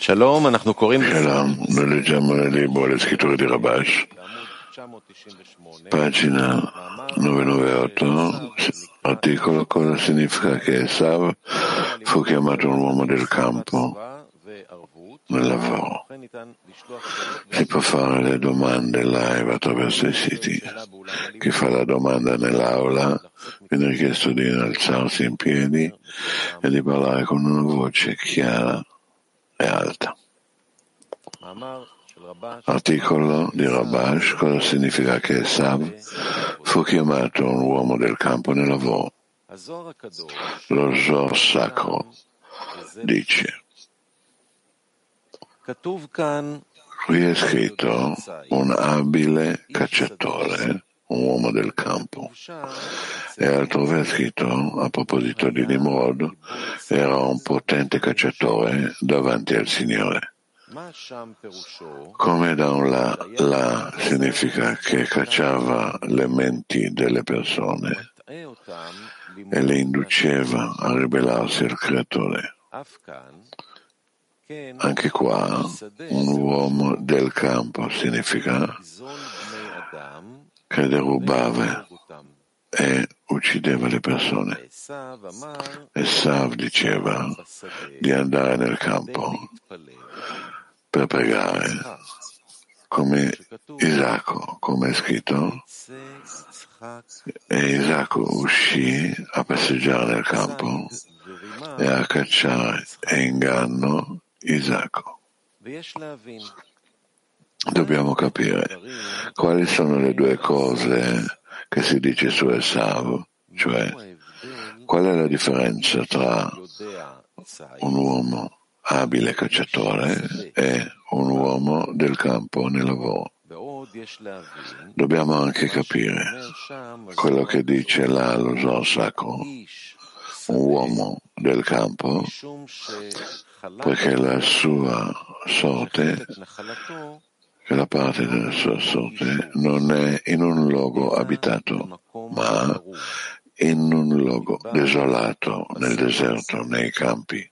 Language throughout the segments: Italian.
Shalom, noi leggiamo nel libro le scritture di Rabash, pagina 998, articolo Cosa significa che Esav fu chiamato un uomo del campo nel lavoro. Si può fare le domande live attraverso i siti. Chi fa la domanda nell'aula viene richiesto di innalzarsi in piedi e di parlare con una voce chiara e alta. Articolo di Rabash, cosa significa che Esav fu chiamato un uomo del campo nel lavoro. Lo Zor sacro dice Qui è scritto un abile cacciatore, un uomo del campo. E altrove è scritto, a proposito di Nimrod, era un potente cacciatore davanti al Signore. Come da un là, là significa che cacciava le menti delle persone e le induceva a ribellarsi al Creatore. Anche qua un uomo del campo significa che derubava e uccideva le persone. E Sav diceva di andare nel campo per pregare, come Isacco, come è scritto, e Isacco uscì a passeggiare nel campo e a cacciare e inganno Isacco. Dobbiamo capire quali sono le due cose che si dice su Esav, cioè qual è la differenza tra un uomo abile cacciatore e un uomo del campo nel lavoro. Dobbiamo anche capire quello che dice Zohar sacro, un uomo del campo, perché la sua sorte, che la parte della sua sorte non è in un luogo abitato, ma in un luogo desolato, nel deserto, nei campi.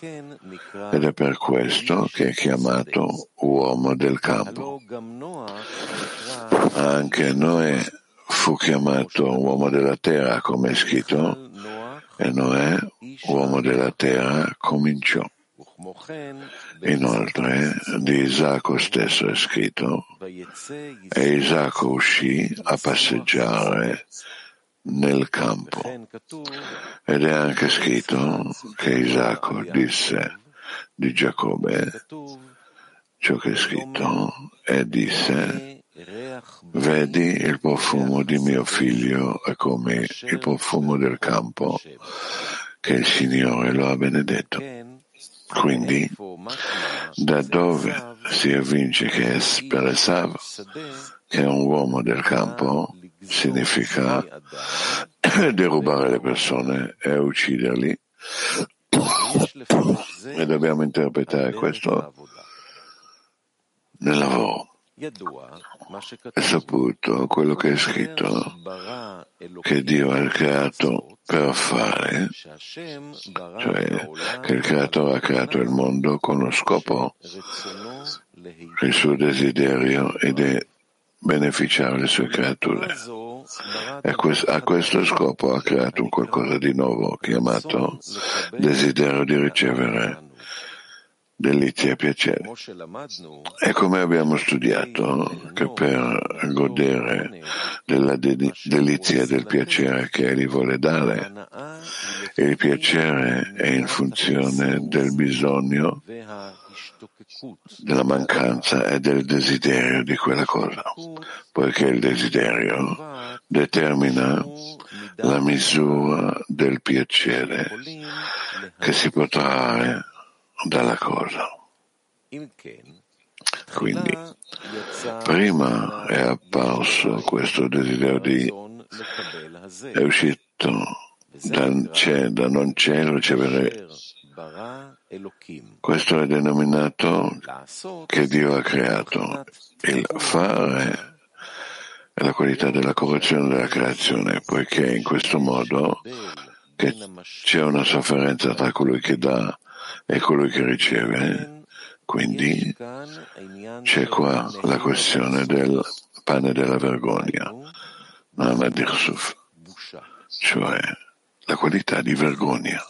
Ed è per questo che è chiamato uomo del campo. Anche Noè fu chiamato uomo della terra, come è scritto, e Noè, uomo della terra, cominciò. Inoltre di Isacco stesso è scritto e Isacco uscì a passeggiare nel campo ed è anche scritto che Isacco disse di Giacobbe ciò che è scritto e disse vedi il profumo di mio figlio è come il profumo del campo che il Signore lo ha benedetto quindi, da dove si evince che che è un uomo del campo, significa derubare le persone e ucciderli. E dobbiamo interpretare questo nel lavoro. È saputo quello che è scritto, che Dio ha creato per fare, cioè che il creatore ha creato il mondo con lo scopo, il suo desiderio ed è beneficiare le sue creature. E a questo scopo ha creato qualcosa di nuovo chiamato desiderio di ricevere delizia e piacere. E come abbiamo studiato che per godere della delizia e del piacere che egli vuole dare, il piacere è in funzione del bisogno, della mancanza e del desiderio di quella cosa, poiché il desiderio determina la misura del piacere che si trarre dalla cosa. Quindi, prima è apparso questo desiderio di, è uscito da, da non cielo ricevere. Questo è denominato che Dio ha creato. Il fare è la qualità della correzione della creazione, poiché in questo modo c'è una sofferenza tra colui che dà e colui che riceve, Quindi c'è qua la questione del pane della vergogna, cioè la qualità di vergogna.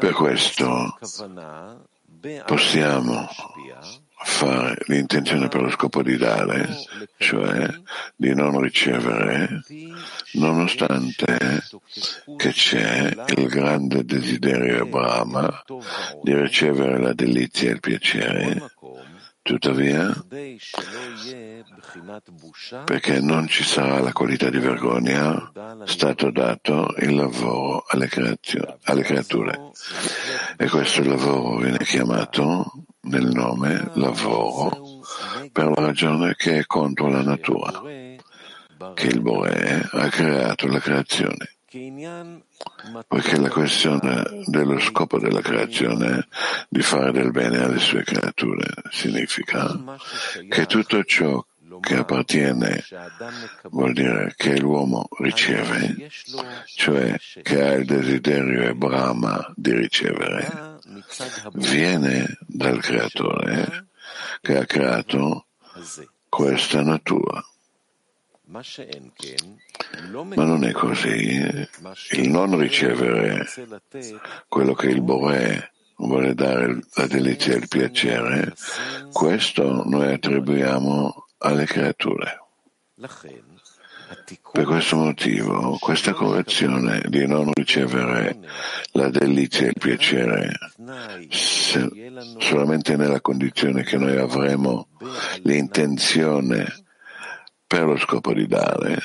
Per questo possiamo fare l'intenzione per lo scopo di dare, cioè di non ricevere, nonostante che c'è il grande desiderio Brahma di ricevere la delizia e il piacere, tuttavia, perché non ci sarà la qualità di vergogna, è stato dato il lavoro alle, alle creature. E questo lavoro viene chiamato nel nome lavoro per la ragione che è contro la natura, che il Bore ha creato la creazione. Poiché la questione dello scopo della creazione di fare del bene alle sue creature significa che tutto ciò che appartiene vuol dire che l'uomo riceve, cioè che ha il desiderio e brama di ricevere, viene dal creatore che ha creato questa natura. Ma non è così. Il non ricevere quello che il Bore vuole dare la delizia e il piacere, questo noi attribuiamo alle creature. Per questo motivo, questa correzione di non ricevere la delizia e il piacere solamente nella condizione che noi avremo l'intenzione per lo scopo di dare,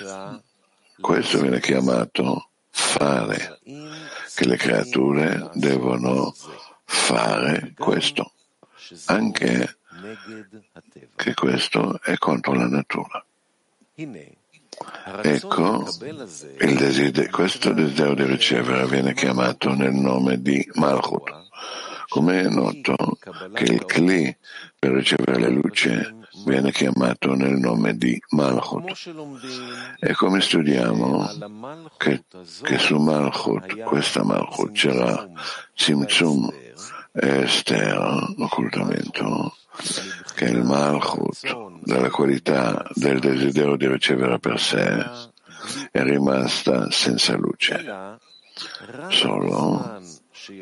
questo viene chiamato fare, che le creature devono fare questo, anche che questo è contro la natura. Ecco, desiderio, questo desiderio di ricevere viene chiamato nel nome di Malchut. Come è noto che il Kli per ricevere la luce viene chiamato nel nome di Malchut. E come studiamo che, che su Malchut, questa Malchut, c'era Tzimtzum e Esther, occultamento, che il Malchut, dalla qualità del desiderio di ricevere per sé, è rimasta senza luce. Solo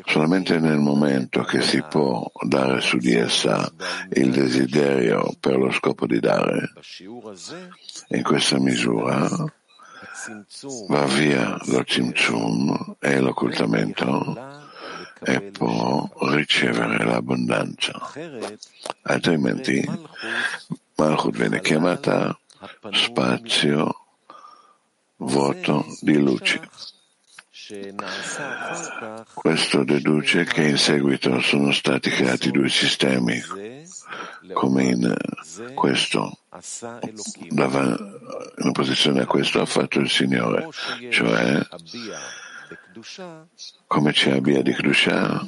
Solamente nel momento che si può dare su di essa il desiderio per lo scopo di dare, in questa misura va via lo Tzimtzum e l'occultamento e può ricevere l'abbondanza. Altrimenti Malchut viene chiamata spazio vuoto di luce. Questo deduce che in seguito sono stati creati due sistemi, come in questo, in opposizione a questo ha fatto il Signore, cioè come c'è Abia di Kedusha,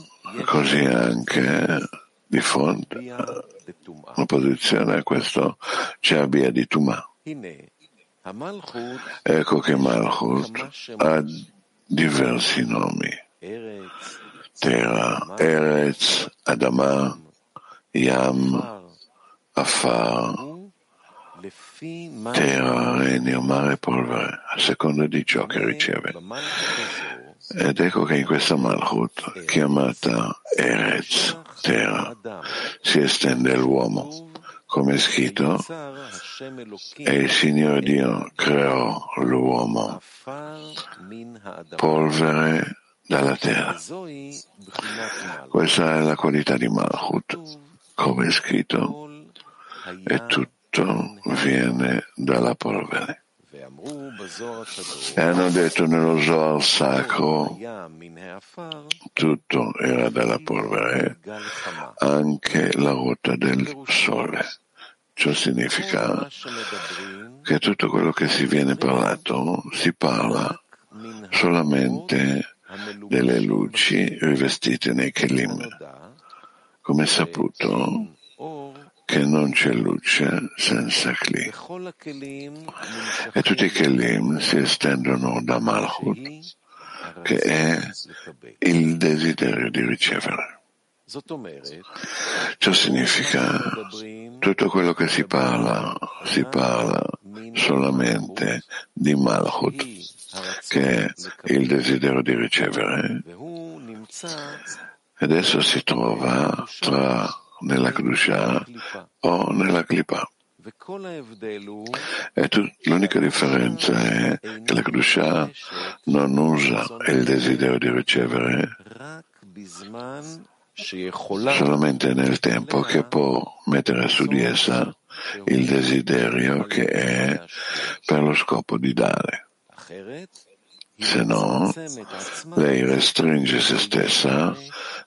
così anche di fronte, in opposizione a questo c'è Abia di Tuma. Ecco che Malchut ha diversi nomi. Terra, Eretz, Adama, Yam, Afar, terra, regno, mare polvere, a seconda di ciò che riceve. Ed ecco che in questa Malchut, chiamata Eretz, terra, si estende l'uomo come è scritto, e il Signore Dio creò l'uomo, polvere dalla terra. Questa è la qualità di Malchut, come è scritto, e tutto viene dalla polvere. E hanno detto nello Zohar sacro, tutto era dalla polvere, anche la ruota del sole. Ciò significa che tutto quello che si viene parlato si parla solamente delle luci rivestite nei kelim. Come saputo, che non c'è luce senza Kli. E tutti i Kelim si estendono da Malchut, che è il desiderio di ricevere. Ciò significa tutto quello che si parla, si parla solamente di Malchut, che è il desiderio di ricevere, ed esso si trova tra nella Kedusha o nella Klipa. E tu, l'unica differenza è che la Kedusha non usa il desiderio di ricevere solamente nel tempo che può mettere su di essa il desiderio che è per lo scopo di dare. Se no, lei restringe se stessa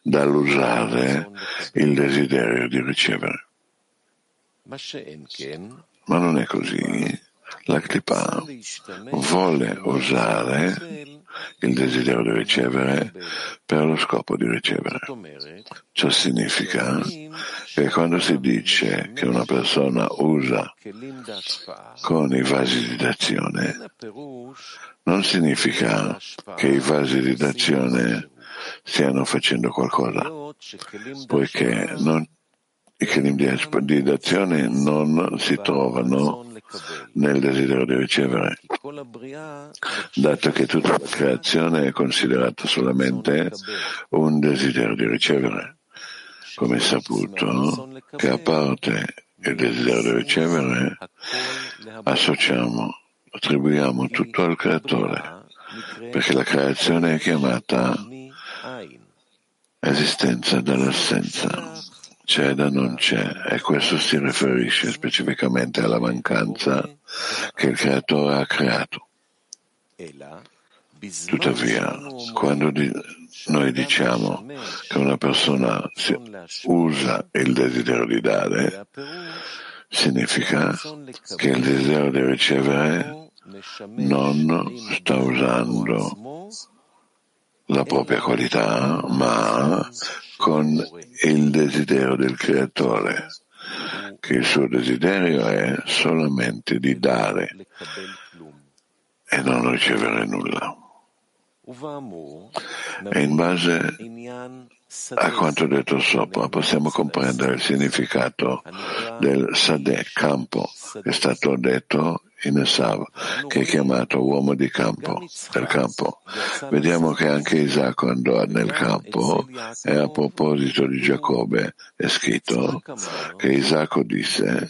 dall'usare il desiderio di ricevere. Ma non è così. La Klipa vuole usare il desiderio di ricevere per lo scopo di ricevere. Ciò significa che quando si dice che una persona usa con i vasi di dazione, non significa che i vasi di dazione stiano facendo qualcosa, poiché non, i kelim di dazione non si trovano nel desiderio di ricevere, dato che tutta la creazione è considerata solamente un desiderio di ricevere. Come saputo che a parte il desiderio di ricevere, associamo, attribuiamo tutto al creatore, perché la creazione è chiamata esistenza dall'assenza c'è da non c'è e questo si riferisce specificamente alla mancanza che il creatore ha creato. Tuttavia, quando di- noi diciamo che una persona usa il desiderio di dare, significa che il desiderio di ricevere non sta usando la propria qualità, ma con il desiderio del creatore, che il suo desiderio è solamente di dare e non ricevere nulla. E in base a quanto detto sopra possiamo comprendere il significato del Sadeh, campo, è stato detto in Esav, che è chiamato uomo di campo, del campo. Vediamo che anche Isacco andò nel campo e a proposito di Giacobbe è scritto che Isacco disse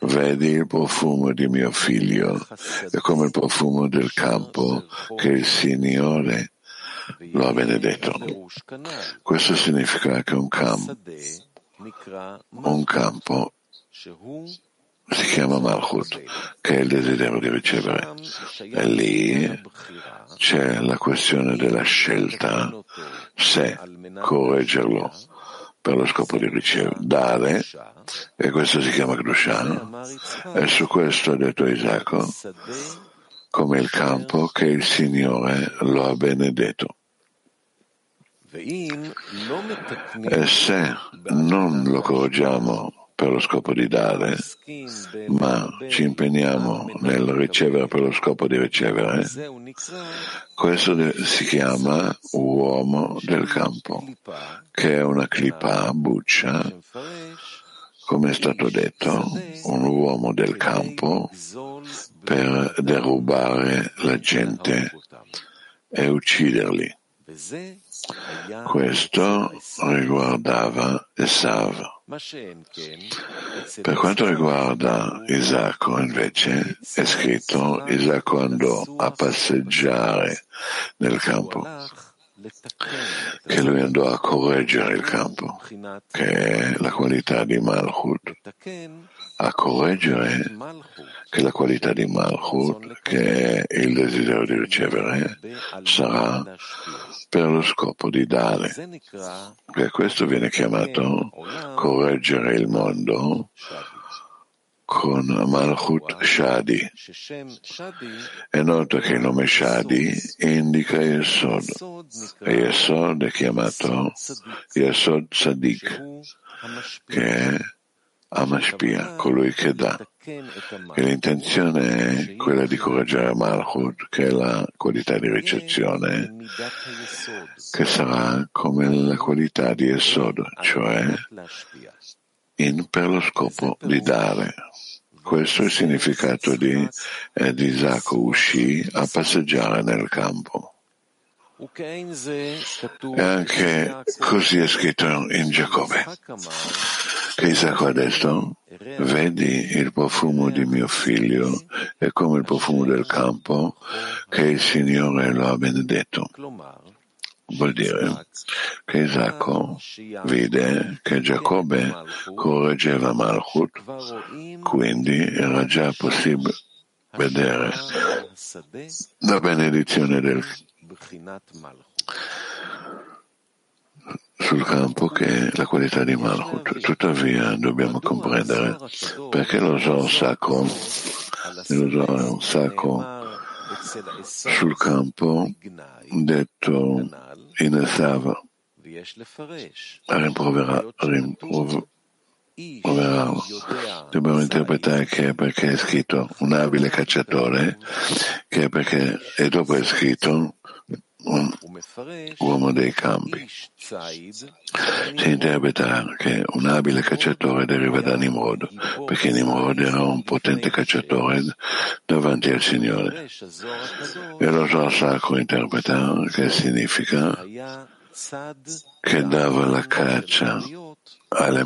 Vedi il profumo di mio figlio, è come il profumo del campo che il Signore lo ha benedetto. Questo significa che un campo, un campo si chiama Malchut, che è il desiderio di ricevere. E lì c'è la questione della scelta se correggerlo per lo scopo di ricevere, dare, e questo si chiama Kedusha, e su questo ha detto Isacco, come il campo che il Signore lo ha benedetto. E se non lo correggiamo per lo scopo di dare, ma ci impegniamo nel ricevere per lo scopo di ricevere, questo si chiama uomo del campo, che è una clipa buccia, come è stato detto, un uomo del campo per derubare la gente e ucciderli. Questo riguardava Esav. Per quanto riguarda Isacco, invece, è scritto Isacco andò a passeggiare nel campo, che lui andò a correggere il campo, che è la qualità di Malchut, a correggere che la qualità di Malchut, che è il desiderio di ricevere, sarà per lo scopo di dare. Per questo viene chiamato correggere il mondo con Malchut Shadi. È noto che il nome Shadi indica Yesod e Yesod è chiamato Yesod Sadik, che è Amashpia, colui che dà. E l'intenzione è quella di correggere Malchut, che è la qualità di ricezione, che sarà come la qualità di Esod, cioè in, per lo scopo di dare. Questo è il significato di ed Isacco uscì a passeggiare nel campo. E anche così è scritto in Giacobbe, che Isacco ha detto, vedi il profumo di mio figlio è come il profumo del campo che il Signore lo ha benedetto. Vuol dire che Isacco vide che Giacobbe correggeva Malchut, quindi era già possibile vedere la benedizione del sul campo che è la qualità di Malchut. Tuttavia dobbiamo comprendere perché lo zoo sacro, lo zoo è un sacro sul campo detto in Esav a rimproverarlo. Dobbiamo interpretare che è perché è scritto un abile cacciatore, che è perché e dopo è scritto un uomo dei campi. Si interpreta che un abile cacciatore deriva da Nimrod, perché Nimrod era un potente cacciatore davanti al Signore. E lo Zohar Sacro interpreta che significa che dava la caccia alle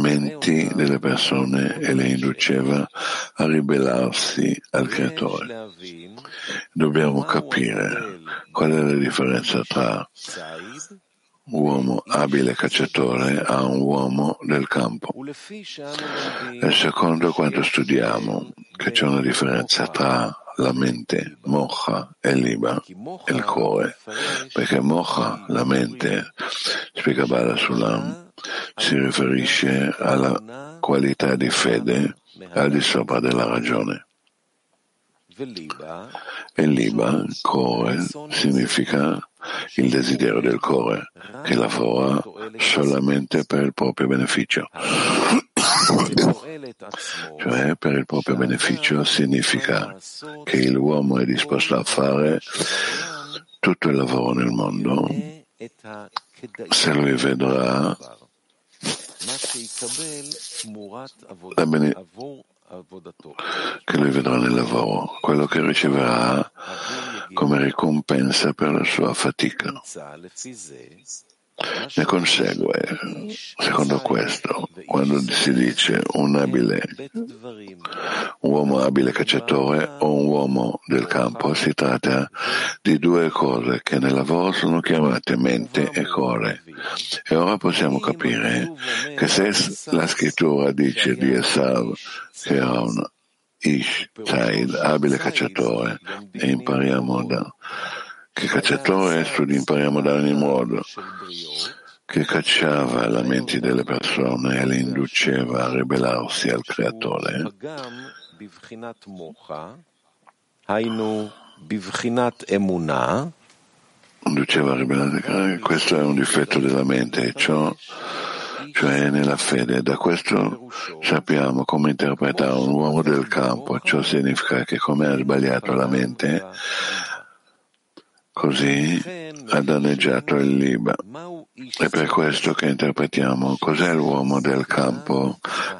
menti delle persone e le induceva a ribellarsi al creatore. Dobbiamo capire qual è la differenza tra uomo abile cacciatore a un uomo del campo. E secondo quanto studiamo, che c'è una differenza tra la mente, mocha e liba, il cuore, perché mocha, la mente, spiega Bala Sulam, si riferisce alla qualità di fede al di sopra della ragione. E liba, cuore, significa il desiderio del cuore, che lavora solamente per il proprio beneficio. Cioè, per il proprio beneficio significa che l'uomo è disposto a fare tutto il lavoro nel mondo se lui vedrà che lui vedrà nel lavoro, quello che riceverà come ricompensa per la sua fatica. Ne consegue, secondo questo, quando si dice un abile, un uomo abile cacciatore o un uomo del campo, si tratta di due cose che nel lavoro sono chiamate mente e cuore. E ora possiamo capire che se la scrittura dice di Esav che era un Ish Zaid, abile cacciatore, e impariamo da che cacciatore studi impariamo da ogni modo, che cacciava la mente delle persone e le induceva a ribellarsi al creatore. Induceva a ribellarsi, questo è un difetto della mente, ciò cioè nella fede. Da questo sappiamo come interpretare un uomo del campo. Ciò significa che come ha sbagliato la mente, Così ha danneggiato il Liba. È per questo che interpretiamo cos'è l'uomo del campo.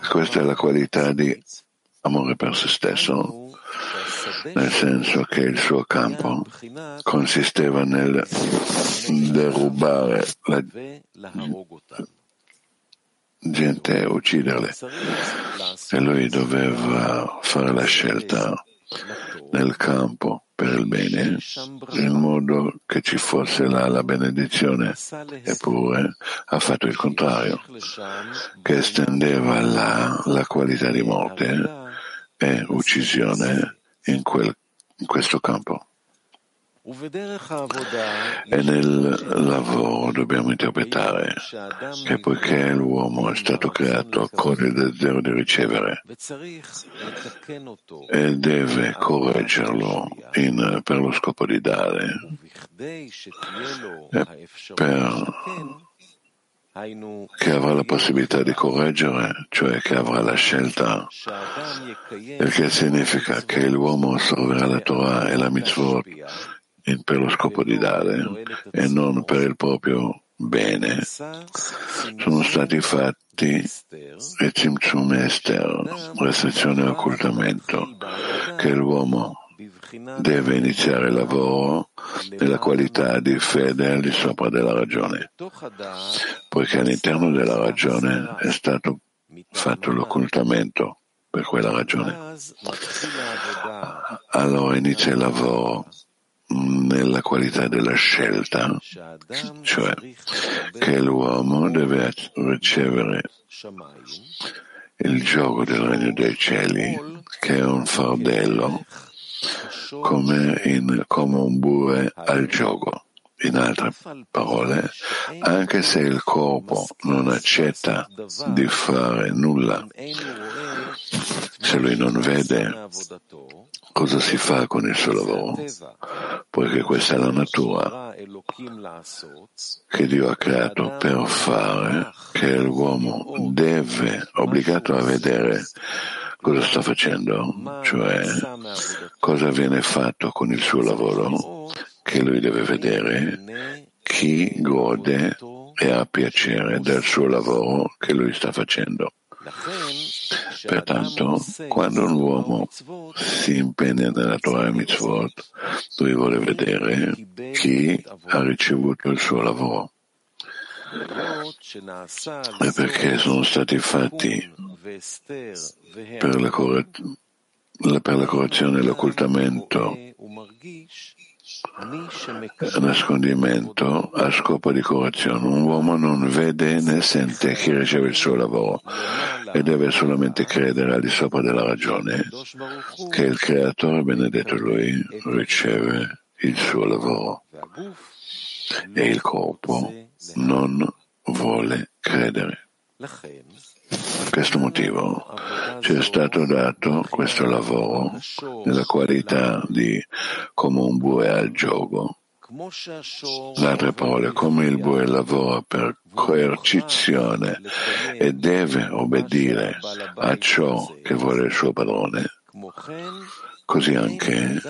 Questa è la qualità di amore per se stesso, nel senso che il suo campo consisteva nel derubare la gente e ucciderle. E lui doveva fare la scelta nel campo per il bene, in modo che ci fosse là la benedizione, eppure ha fatto il contrario, che estendeva là la qualità di morte e uccisione in, quel, in questo campo. E nel lavoro dobbiamo interpretare che poiché l'uomo è stato creato con il desiderio di ricevere e deve correggerlo in, per lo scopo di dare, per che avrà la possibilità di correggere, cioè che avrà la scelta, il che significa che l'uomo osserverà la Torah e la mitzvot per lo scopo di dare e non per il proprio bene. Sono stati fatti e Tzimtzum Esther, restrizione e occultamento, che l'uomo deve iniziare il lavoro nella qualità di fede al di sopra della ragione, poiché all'interno della ragione è stato fatto l'occultamento per quella ragione. Allora inizia il lavoro nella qualità della scelta, cioè che l'uomo deve ricevere il gioco del regno dei cieli, che è un fardello, come, in, come un bue al gioco. In altre parole, anche se il corpo non accetta di fare nulla, se lui non vede cosa si fa con il suo lavoro, poiché questa è la natura che Dio ha creato per fare, che l'uomo deve, obbligato a vedere cosa sta facendo, cioè cosa viene fatto con il suo lavoro, che lui deve vedere chi gode e ha piacere del suo lavoro che lui sta facendo. Pertanto, quando un uomo si impegna nella Torah e Mitzvot, lui vuole vedere chi ha ricevuto il suo lavoro. E perché sono stati fatti per la, correzione e l'occultamento nascondimento a scopo di correzione. Un uomo non vede né sente chi riceve il suo lavoro e deve solamente credere al di sopra della ragione che il creatore benedetto lui riceve il suo lavoro e il corpo non vuole credere. Per questo motivo ci è stato dato questo lavoro nella qualità di come un bue al gioco. In altre parole, come il bue lavora per coercizione e deve obbedire a ciò che vuole il suo padrone, così anche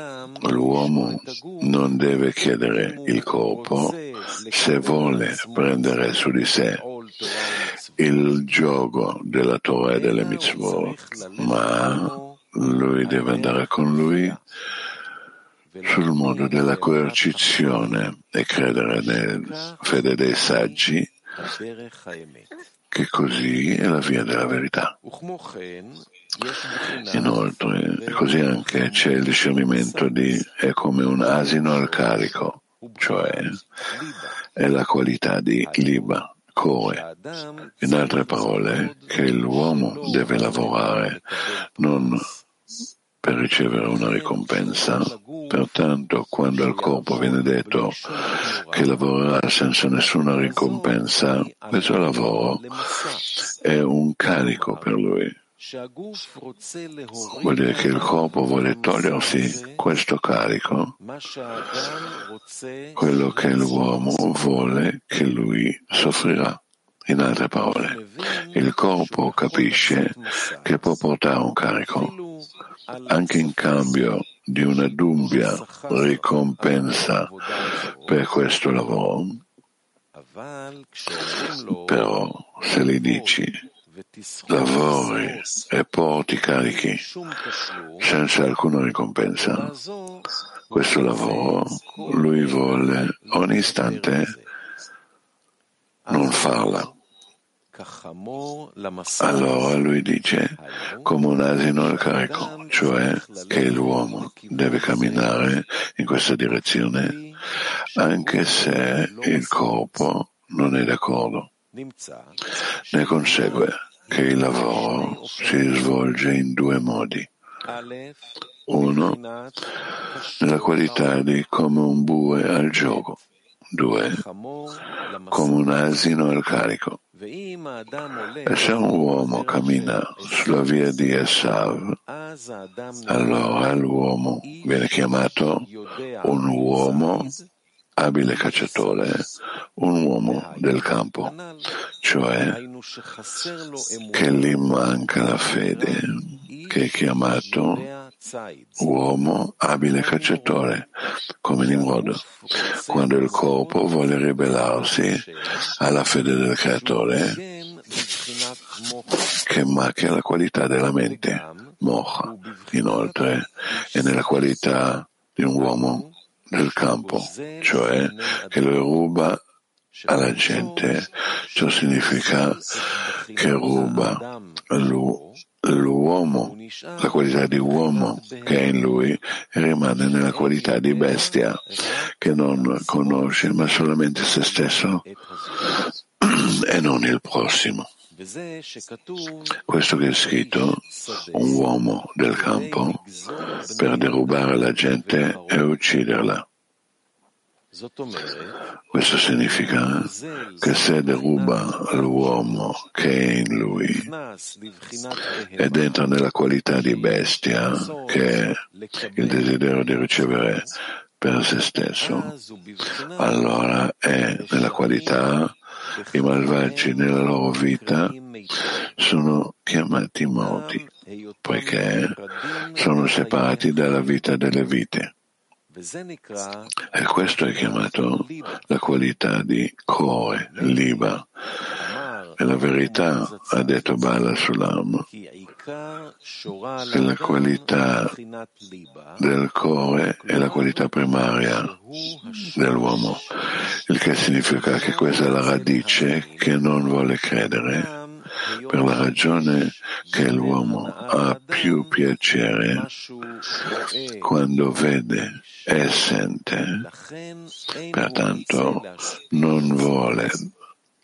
l'uomo non deve chiedere il corpo se vuole prendere su di sé il gioco della Torah e delle mitzvot, ma lui deve andare con lui sul modo della coercizione e credere nella fede dei saggi che così è la via della verità. Inoltre, così anche c'è il discernimento di è come un asino al carico, cioè è la qualità di liba, core. In altre parole, che l'uomo deve lavorare non per ricevere una ricompensa. Pertanto, quando al corpo viene detto che lavorerà senza nessuna ricompensa, questo lavoro è un carico per lui. Vuol dire che il corpo vuole togliersi questo carico, quello che l'uomo vuole che lui soffrirà. In altre parole, il corpo capisce che può portare un carico anche in cambio di una dubbia ricompensa per questo lavoro. Però se gli dici lavori e porti carichi senza alcuna ricompensa, questo lavoro lui vuole ogni istante non farla. Allora lui dice come un asino al carico, cioè che l'uomo deve camminare in questa direzione anche se il corpo non è d'accordo. Ne consegue che il lavoro si svolge in due modi. Uno, nella qualità di come un bue al gioco. Due, come un asino al carico. E se un uomo cammina sulla via di Esav, allora l'uomo viene chiamato un uomo abile cacciatore, un uomo del campo, cioè che gli manca la fede, che è chiamato uomo abile cacciatore, come Nimrod, quando il corpo vuole ribellarsi alla fede del creatore, che macchia la qualità della mente, mocha, inoltre, è nella qualità di un uomo del campo, cioè che lo ruba alla gente. Ciò significa che ruba l'uomo, la qualità di uomo che è in lui e rimane nella qualità di bestia che non conosce ma solamente se stesso e non il prossimo. Questo che è scritto, un uomo del campo, per derubare la gente e ucciderla. Questo significa che se deruba l'uomo che è in lui ed entra nella qualità di bestia, che è il desiderio di ricevere per se stesso, allora è nella qualità i malvagi nella loro vita sono chiamati morti, poiché sono separati dalla vita delle vite. E questo è chiamato la qualità di Koe, Liba. E la verità, ha detto Bala Sulam, la qualità del cuore è la qualità primaria dell'uomo, il che significa che questa è la radice che non vuole credere per la ragione che l'uomo ha più piacere quando vede e sente, pertanto non vuole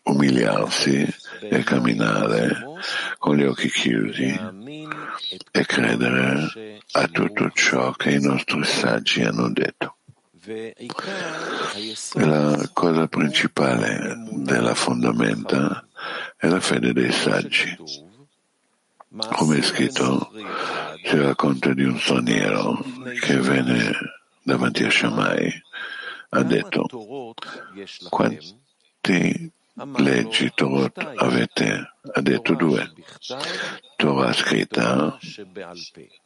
umiliarsi e camminare con gli occhi chiusi e credere a tutto ciò che i nostri saggi hanno detto. La cosa principale della fondamenta è la fede dei saggi. Come è scritto, si racconta di un straniero che venne davanti a Shammai, ha detto, quanti leggi Torot avete? Ha detto due, Torah scritta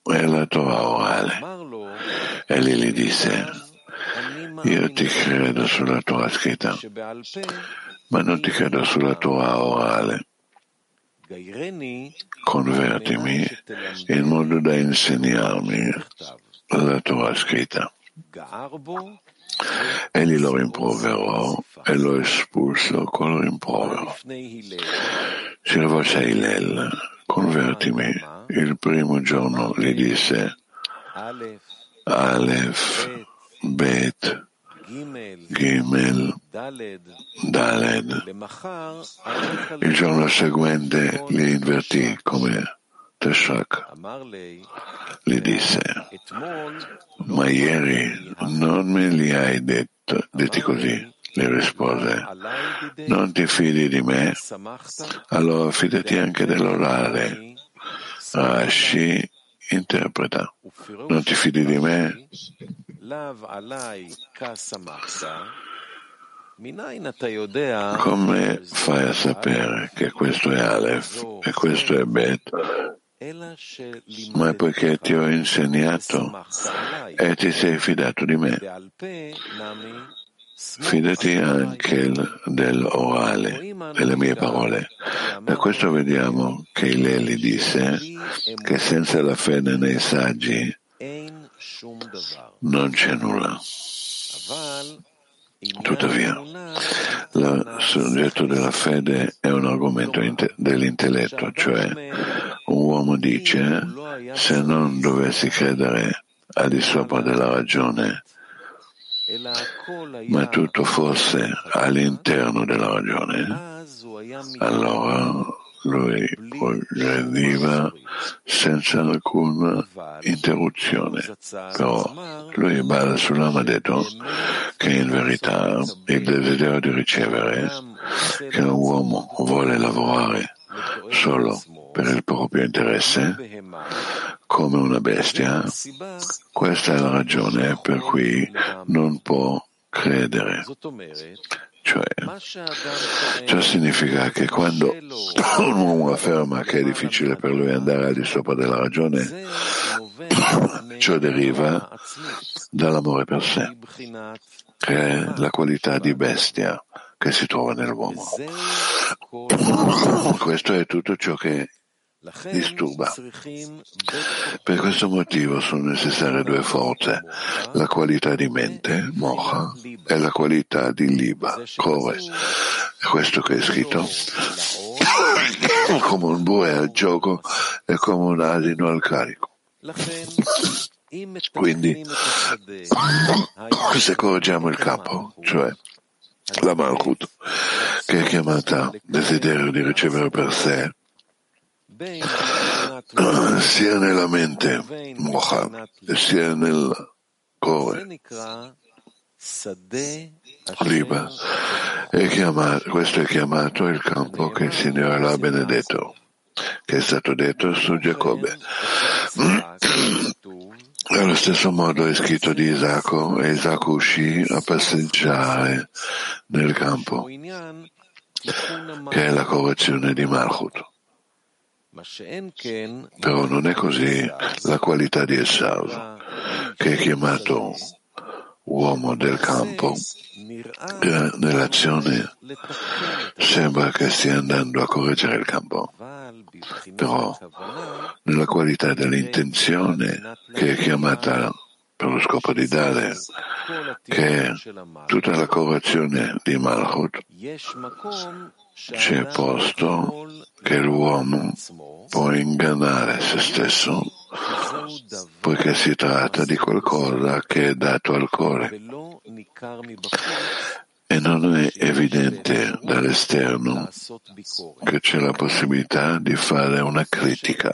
e la Torah orale. E lì gli disse, io ti credo sulla Torah scritta, ma non ti credo sulla Torah orale. Convertimi in modo da insegnarmi la Torah scritta. Egli lo rimproverò e lo espulso col rimprovero. Si rivolse a Hillel, convertimi. Il primo giorno gli disse Aleph, Bet, Gimel, Daled. Il giorno seguente li invertì come Teshak. Gli disse, ma ieri non me li hai detto, detti così. Le rispose, non ti fidi di me? Allora fidati anche dell'orale. Rashi interpreta, non ti fidi di me? Come fai a sapere che questo è Aleph e questo è Bet? Ma è poiché ti ho insegnato e ti sei fidato di me. Fidati anche dell'orale, delle mie parole. Da questo vediamo che Ileli disse che senza la fede nei saggi non c'è nulla. Tuttavia, il soggetto della fede è un argomento dell'intelletto, cioè un uomo dice se non dovessi credere al di sopra della ragione, ma tutto fosse all'interno della ragione, allora lui progrediva senza alcuna interruzione. Però lui Bala Sulam ha detto che in verità il desiderio di ricevere che un uomo vuole lavorare solo per il proprio interesse come una bestia, questa è la ragione per cui non può credere. Cioè, ciò significa che quando un uomo afferma che è difficile per lui andare al di sopra della ragione, ciò deriva dall'amore per sé, che è la qualità di bestia che si trova nell'uomo. Questo è tutto ciò che disturba. Per questo motivo sono necessarie due forze, la qualità di mente, mocha, e la qualità di liba, core. È questo che è scritto. come un bue al gioco e come un asino al carico. Quindi, se correggiamo il capo, cioè la Malchut, che è chiamata desiderio di ricevere per sé, sia nella mente, mocha, sia nel cuore, liba. È chiamato, questo è chiamato il campo che il Signore l'ha benedetto, che è stato detto su Giacobbe. Allo stesso modo è scritto di Isacco e Isacco uscì a passeggiare nel campo, che è la correzione di Malchut. Però non è così la qualità di Esav, che è chiamato uomo del campo, che nell'azione sembra che stia andando a correggere il campo, però nella qualità dell'intenzione che è chiamata per lo scopo di dare, che è tutta la correzione di Malchut, c'è posto che l'uomo può ingannare se stesso poiché si tratta di qualcosa che è dato al cuore e non è evidente dall'esterno che c'è la possibilità di fare una critica.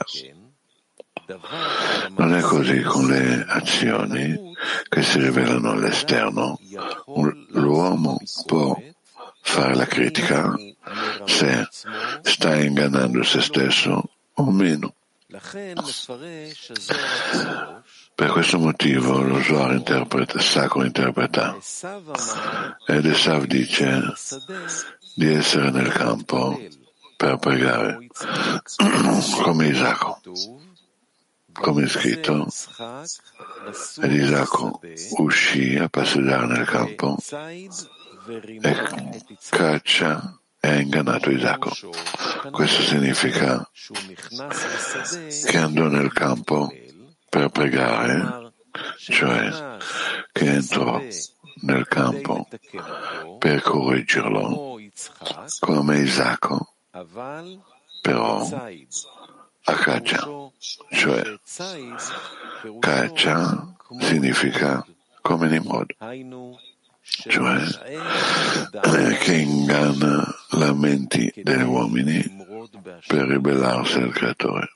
Non è così con le azioni che si rivelano all'esterno. L'uomo può fare la critica se sta ingannando se stesso o meno. Per questo motivo lo Zohar interpreta, sacro interpreta ed Esav dice di essere nel campo per pregare come Isacco come è scritto ed Isacco uscì a passeggiare nel campo e caccia ha ingannato Isacco. Questo significa che andò nel campo per pregare, cioè che entrò nel campo per correggerlo come Isacco, però a caccia, cioè caccia significa come Nimrod, cioè che inganna le menti degli uomini per ribellarsi al creatore.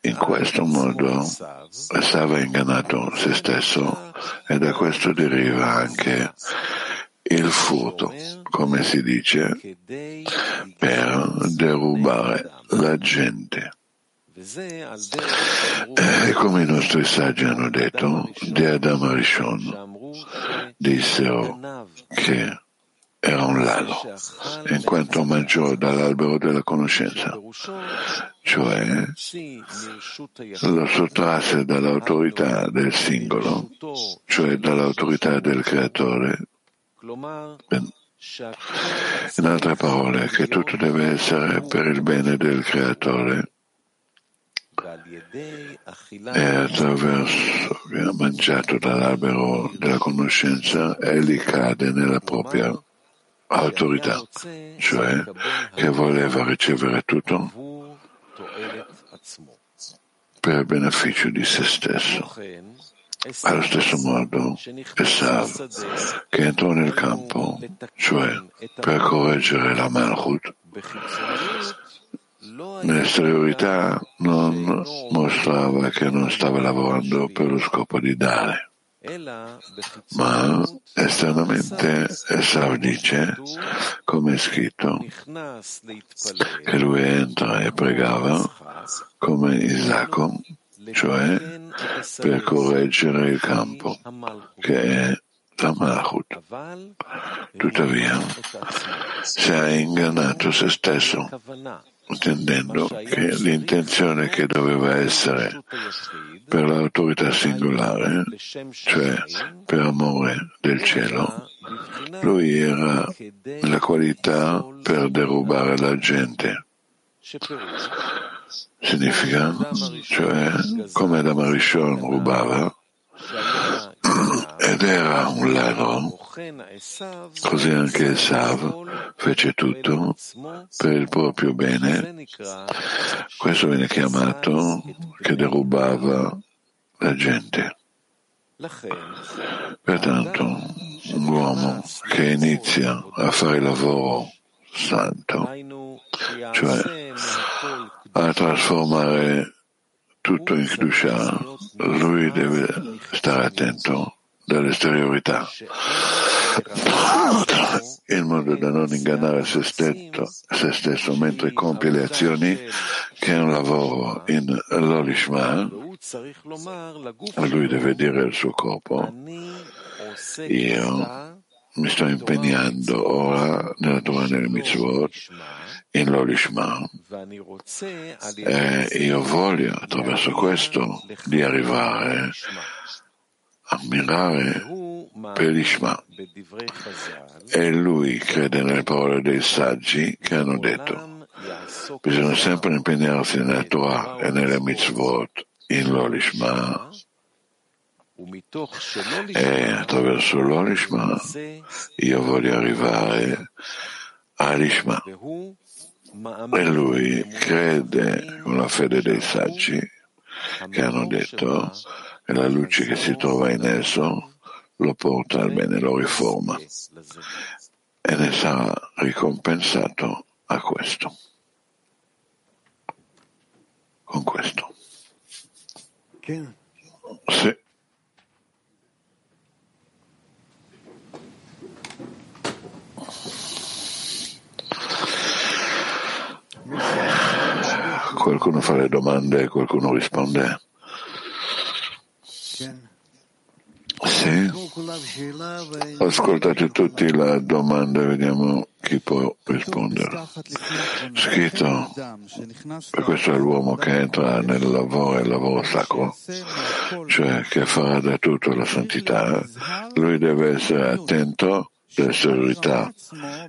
In questo modo Esav ha ingannato se stesso e da questo deriva anche il furto, come si dice, per derubare la gente. E come i nostri saggi hanno detto, di Adam Arishon dissero che era un ladro, in quanto mangiò dall'albero della conoscenza, cioè lo sottrasse dall'autorità del singolo, cioè dall'autorità del creatore. In altre parole, che tutto deve essere per il bene del creatore e attraverso che ha mangiato dall'albero della conoscenza egli cade nella propria autorità, cioè che voleva ricevere tutto per beneficio di se stesso. Allo stesso modo, Esav, che entrò nel campo, cioè per correggere la Malchut, L'esteriorità non mostrava che non stava lavorando per lo scopo di dare, ma esternamente Esav dice, come è scritto, che lui entra e pregava come Isacco, cioè per correggere il campo, che è la Malchut. Tuttavia, se ha ingannato se stesso, intendendo che l'intenzione che doveva essere per l'autorità singolare, cioè per amore del cielo, lui era la qualità per derubare la gente. Significa, cioè, come Adam Rishon rubava, ed era un ladro, così anche Esav fece tutto per il proprio bene. Questo viene chiamato che derubava la gente. Pertanto, un uomo che inizia a fare il lavoro santo, cioè a trasformare tutto in Kedusha, lui deve stare attento dall'esteriorità, in modo da non ingannare se stesso, se stesso mentre compie le azioni che è un lavoro in Lolishma, lui deve dire al suo corpo, io mi sto impegnando ora nella Torah nel mitzvot in Lolishma e io voglio attraverso questo di arrivare a mirare per l'Ishma. E lui crede nelle parole dei saggi che hanno detto. Bisogna sempre impegnarsi nella Torah e nelle mitzvot in Lolishma e attraverso l'Olishma io voglio arrivare all'Ishma. E lui crede con la fede dei saggi che hanno detto che la luce che si trova in esso lo porta al bene, lo riforma e ne sarà ricompensato a questo. Con questo. Sì. Qualcuno fa le domande e qualcuno risponde? Sì. Ascoltate tutti la domanda e vediamo chi può rispondere. Scritto, questo è l'uomo che entra nel lavoro, il lavoro sacro, cioè che farà da tutto la santità, lui deve essere attento dell'esteriorità,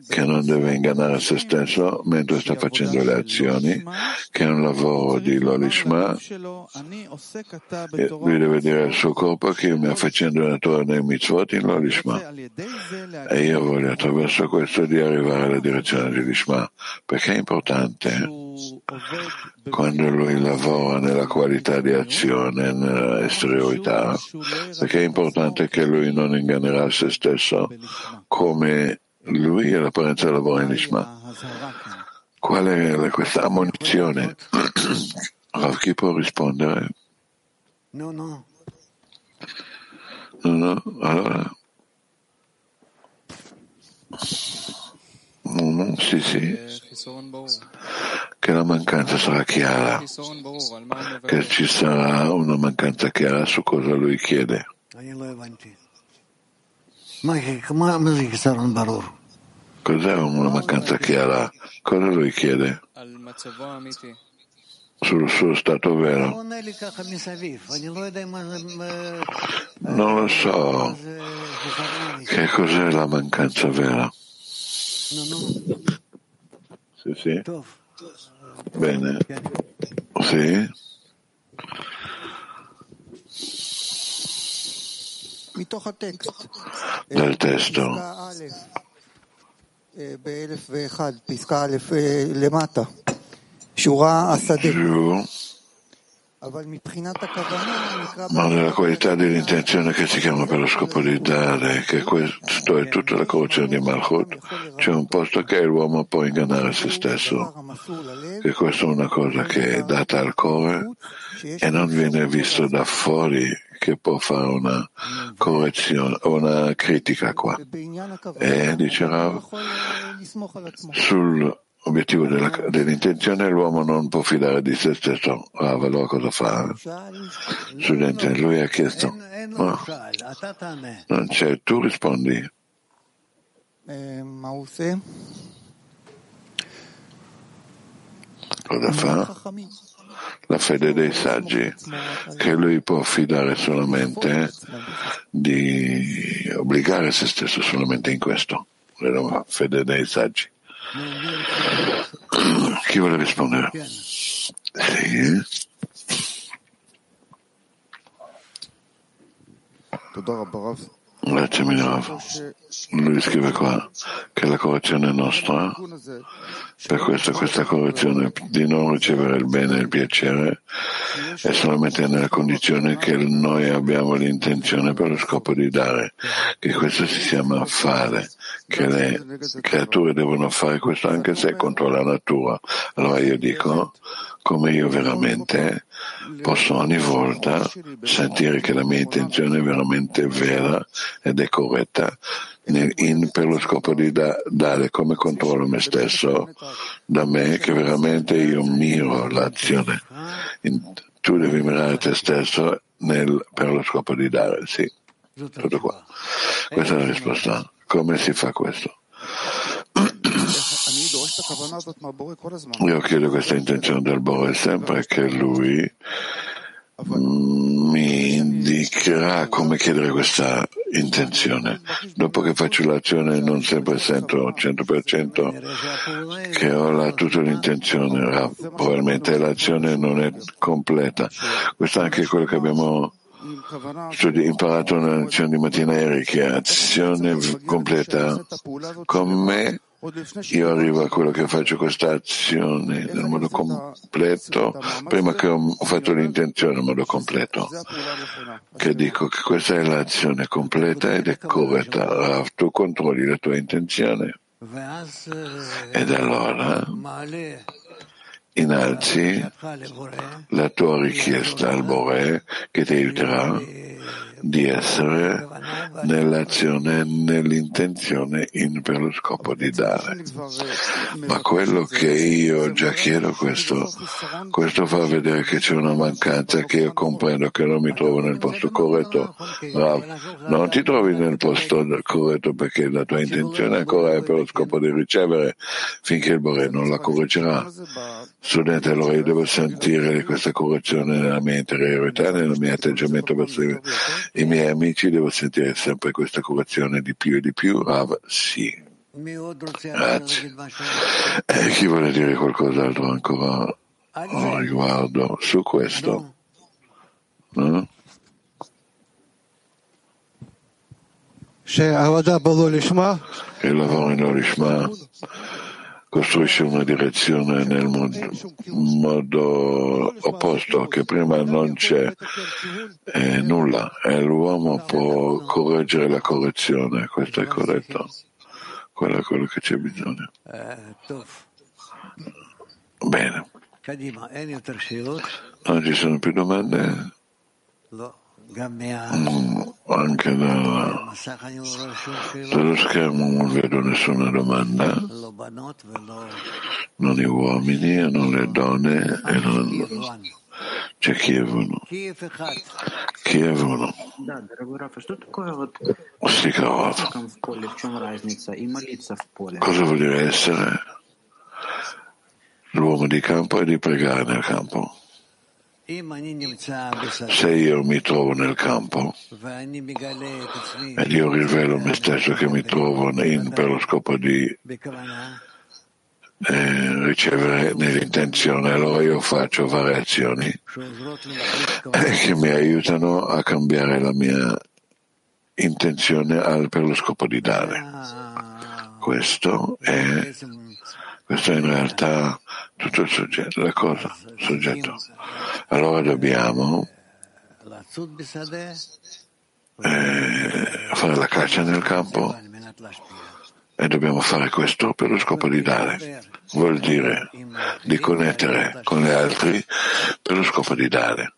che non deve ingannare se stesso mentre sta facendo le azioni, che è un lavoro di Lolishma. Lui deve dire al suo corpo che io mi facendo la Torah nei mitzvot in Lolishma. E io voglio attraverso questo di arrivare alla direzione di Lishma, perché è importante quando lui lavora nella qualità di azione, nella esteriorità, perché è importante che lui non ingannerà se stesso come lui è l'apparenza del lavoro in Ishma. Qual è questa ammonizione? Rav, chi può rispondere? No, no. No, no, allora. No, no, sì, sì. Che la mancanza sarà chiara, che ci sarà una mancanza chiara su cosa lui chiede. Cos'è una mancanza chiara? Cosa lui chiede? Sul suo stato vero? Non lo so. Che cos'è la mancanza vera? Sì, sì. Bene. Sì. Dal testo. Giù, ma nella qualità dell'intenzione che si chiama per lo scopo di dare, che questo è tutta la corruzione di Malchut, c'è un posto che l'uomo può ingannare se stesso, che questa è una cosa che è data al cuore e non viene visto da fuori che può fare una correzione, una critica qua. E dice Rav, sul L'obiettivo della, dell'intenzione l'uomo non può fidare di se stesso. Ah, allora cosa fa? Studente, lui ha chiesto, no, Non c'è, tu rispondi. Cosa fa? La fede dei saggi, che lui può affidare solamente di obbligare se stesso solamente in questo. La fede dei saggi. Chi vuole rispondere? Sì. Grazie Minov. Lui scrive qua che la correzione nostra, per questo questa correzione di non ricevere il bene e il piacere, è solamente nella condizione che noi abbiamo l'intenzione per lo scopo di dare, che questo si chiama fare, che le creature devono fare questo anche se è contro la natura. Allora io dico, come io veramente posso ogni volta sentire che la mia intenzione è veramente vera ed è corretta in, per lo scopo di da, dare come controllo me stesso da me che veramente io miro l'azione. In, tu devi mirare te stesso nel, per lo scopo di dare, sì. Tutto qua. Questa è la risposta. Come si fa questo? Io chiedo questa intenzione del Bore sempre che lui mi indicherà come chiedere questa intenzione. Dopo che faccio l'azione non sempre sento al 100% che ho la, tutta l'intenzione, probabilmente l'azione non è completa. Questo è anche quello che abbiamo imparato nella lezione di mattina ieri, che azione completa con me io arrivo a quello che faccio questa azione nel modo completo, prima che ho fatto l'intenzione in modo completo, che dico? Che questa è l'azione completa ed è corretta, tu controlli la tua intenzione. Ed allora innalzi la tua richiesta al Bore che ti aiuterà di essere nell'azione, nell'intenzione in, per lo scopo di dare. Ma quello che io già chiedo questo, questo fa vedere che c'è una mancanza che io comprendo che non mi trovo nel posto corretto. Rav, non ti trovi nel posto corretto perché la tua intenzione ancora è per lo scopo di ricevere finché il Bore non la correggerà. Studente, allora io devo sentire questa correzione nella mia interiorità, nel mio atteggiamento verso i miei amici devo sentire sempre questa correzione di più e di più. Rav, sì. Grazie. Eh, chi vuole dire qualcos'altro ancora oh, riguardo su questo? No? Il lavoro in Olishma costruisce una direzione nel modo, modo opposto, che prima non c'è eh, nulla e l'uomo può correggere la correzione, questo è corretto, quello è quello che c'è bisogno. Bene. Non ci sono più domande? Mm, anche da, dallo schermo non vedo nessuna domanda, non gli uomini, non le donne e non c'è Kiev 1. Kiev 1. Stikarov. Cosa vuol dire essere l'uomo di campo e di pregare nel campo? Se io mi trovo nel campo ed io rivelo me stesso che mi trovo in, per lo scopo di eh, ricevere nell'intenzione, allora io faccio variazioni che mi aiutano a cambiare la mia intenzione al, per lo scopo di dare. Questo è, questo è in realtà tutto il soggetto, la cosa, il soggetto. Allora dobbiamo eh, fare la caccia nel campo e dobbiamo fare questo per lo scopo di dare. Vuol dire di connettere con gli altri per lo scopo di dare.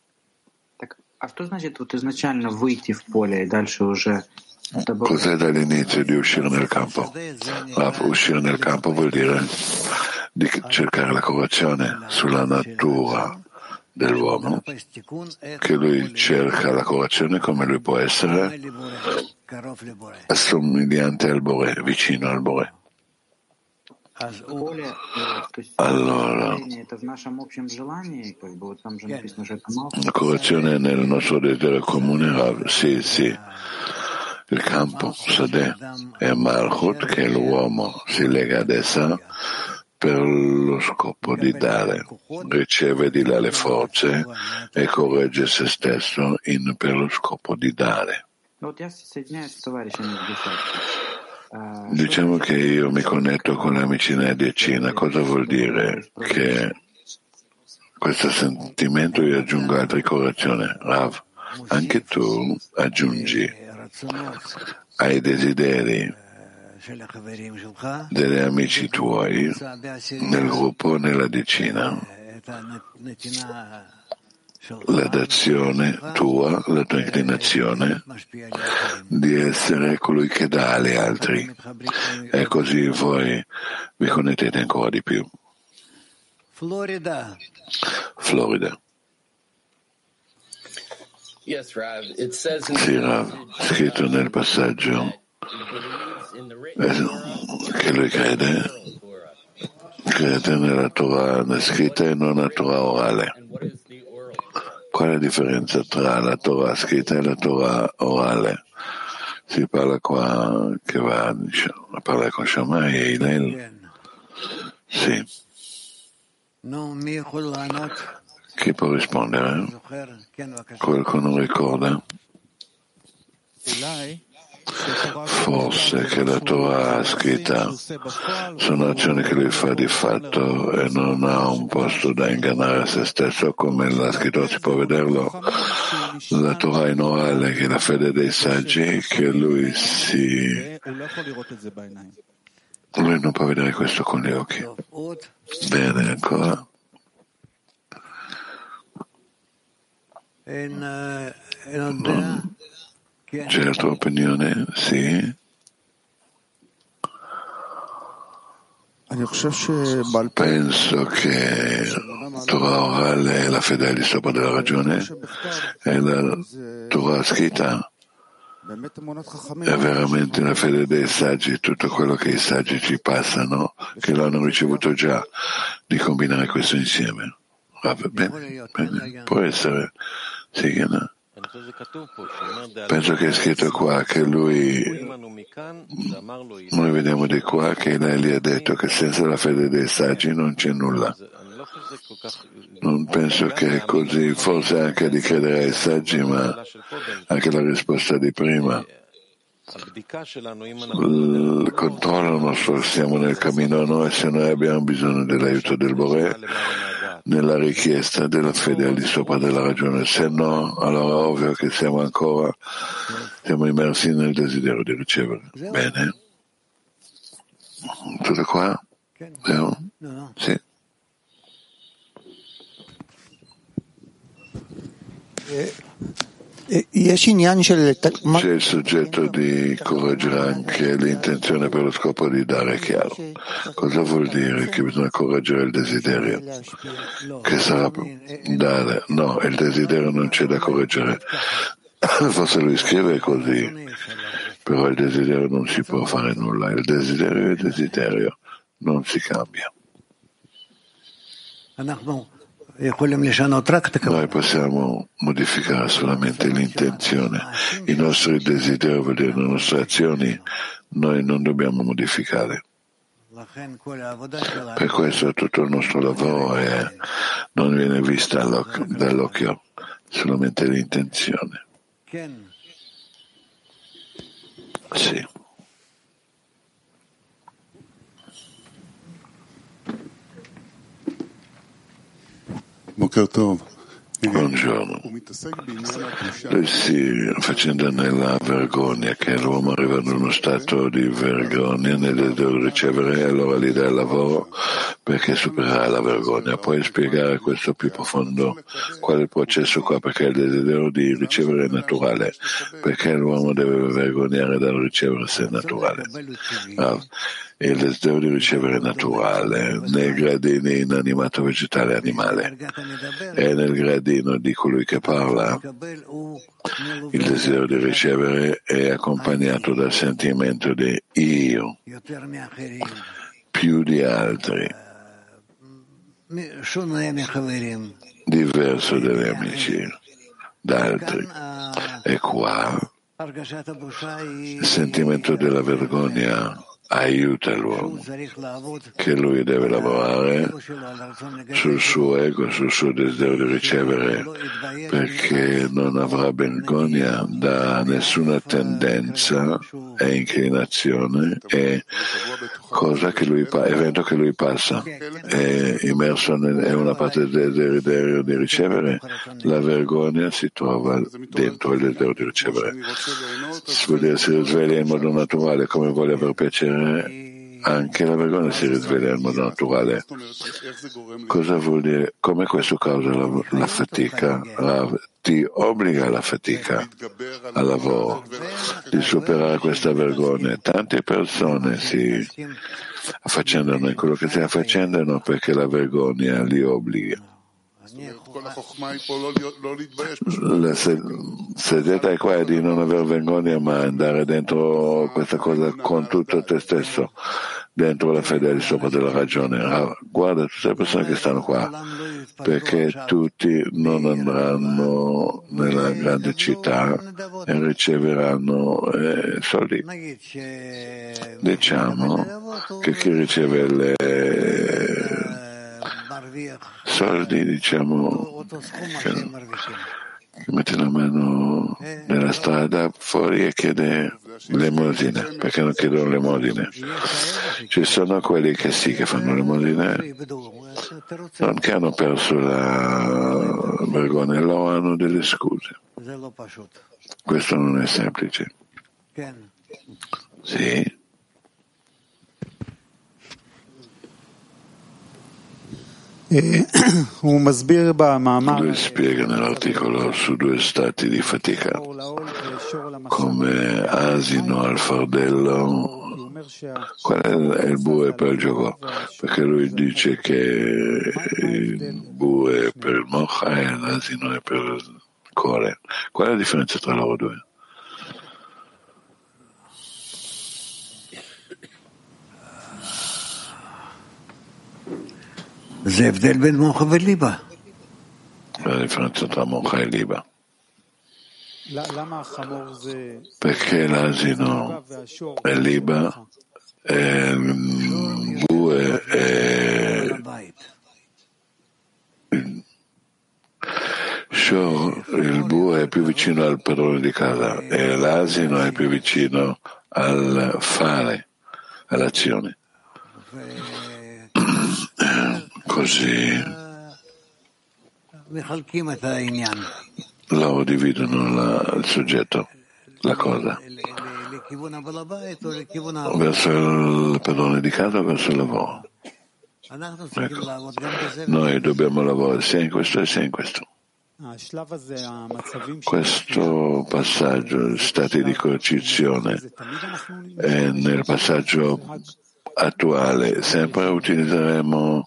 Cos'è dall'inizio di uscire nel campo? Ma uscire nel campo vuol dire di cercare la correzione sulla natura dell'uomo, che lui cerca la correzione come lui può essere assomigliante al Bore, vicino al Bore. Allora, la correzione è nel nostro desiderio comune, sì, sì. Il campo, Sadeh, è Malchut, che l'uomo si lega ad essa per lo scopo di dare, riceve di là le forze e corregge se stesso in, per lo scopo di dare. Diciamo che io mi connetto con l'amici nella decina, cosa vuol dire? Che questo sentimento io aggiungo altre correzioni. Rav, anche tu aggiungi ai desideri degli amici tuoi nel gruppo, nella decina, la dazione tua, la tua inclinazione di essere colui che dà agli altri e così voi vi connettete ancora di più. Florida. Florida. Sì, Rav, scritto nel passaggio che lui crede, crede nella Torah scritta e non nella Torah orale. Qual è la differenza tra la Torah scritta e la Torah orale? Si parla qua che va diciamo, a parlare con Shammai e Hillel. Sì. Chi può rispondere? Qualcuno ricorda? Forse che la Torah scritta sono azioni che lui fa di fatto e non ha un posto da ingannare se stesso come la scrittura si può vederlo. La Torah in orale che è la fede dei saggi che lui si lui non può vedere questo con gli occhi. Bene, ancora. Mm. C'è la tua opinione? Sì. Penso che Torah orale la fede di sopra della ragione e la Torah scritta è veramente la fede dei saggi, tutto quello che i saggi ci passano, che l'hanno ricevuto già, di combinare questo insieme. Va bene, bene. può essere. Sì, no? Penso che è scritto qua che lui, noi vediamo di qua che lei gli ha detto che senza la fede dei saggi non c'è nulla. Non penso che è così, forse anche di credere ai saggi, ma anche la risposta di prima. Il controllo nostro, siamo nel cammino noi, se noi abbiamo bisogno dell'aiuto del Bore, nella richiesta della fede al di sopra della ragione, se no, allora è ovvio che siamo ancora siamo immersi nel desiderio di ricevere. Bene? Tutto qua? Vero? Sì. Eh, c'è il soggetto di correggere anche l'intenzione per lo scopo di dare chiaro. Cosa vuol dire? Che bisogna correggere il desiderio? Che sarà dare? No, il desiderio non c'è da correggere. Forse lui scrive così, però il desiderio non si può fare nulla. Il desiderio è il desiderio, non si cambia. Noi possiamo modificare solamente l'intenzione, i nostri desideri, le nostre azioni, noi non dobbiamo modificare. Per questo tutto il nostro lavoro è, non viene visto dall'occhio, solamente l'intenzione. Sì. Bokertov. Buongiorno. Lui si faccenda nella vergogna che l'uomo arriva in uno stato di vergogna nel di ricevere allora gli dà lavoro perché superare la vergogna. Puoi spiegare questo più profondo? Qual è il processo qua? Perché il desiderio di ricevere è naturale. Perché l'uomo deve vergognare dal ricevere se è naturale? Ah, il desiderio di ricevere è naturale nei gradini inanimato, vegetale e animale. E nel gradino di colui che parla, il desiderio di ricevere è accompagnato dal sentimento di io più di altri diverso dagli amici, da altri. E qua il sentimento della vergogna aiuta l'uomo, che lui deve lavorare sul suo ego, sul suo desiderio di ricevere, perché non avrà vergogna da nessuna tendenza e inclinazione e cosa che lui, evento che lui passa. È immerso in una parte del desiderio di ricevere, la vergogna si trova dentro il desiderio di ricevere. Vuol dire si risveglia in modo naturale come vuole aver piacere anche la vergogna si risveglia in modo naturale. Cosa vuol dire? Come questo causa la, la fatica? La, ti obbliga alla fatica, al lavoro, di superare questa vergogna. Tante persone si affaccendano in quello che si affaccendano perché la vergogna li obbliga. La seduta è qua di non aver vergogna ma andare dentro questa cosa con tutto te stesso, dentro la fede di sopra della ragione. Ah, guarda tutte le persone che stanno qua, perché tutti non andranno nella grande città e riceveranno eh, soldi. Diciamo che chi riceve le soldi, diciamo, che, mette la mano nella strada fuori e chiede l'emosina, perché non chiedono l'emosina. Ci sono quelli che sì, che fanno l'emosina, non che hanno perso la vergogna, lo hanno delle scuse. Questo non è semplice. Sì. Lui spiega nell'articolo su due stati di fatica, come asino al fardello, qual è il bue per il gioco? Perché lui dice che il bue è per il mocha e l'asino è per il cuore. Qual è la differenza tra loro due? La differenza tra mocha e liba. Perché l'asino è liba e il bue è show, il bue è più vicino al padrone di casa e l'asino è più vicino al fare, all'azione. Così loro dividono la, il soggetto, la cosa, verso il padrone di casa o verso il lavoro. Ecco. Noi dobbiamo lavorare sia in questo sia in questo. Questo passaggio, stati di coercizione, è nel passaggio attuale sempre utilizzeremo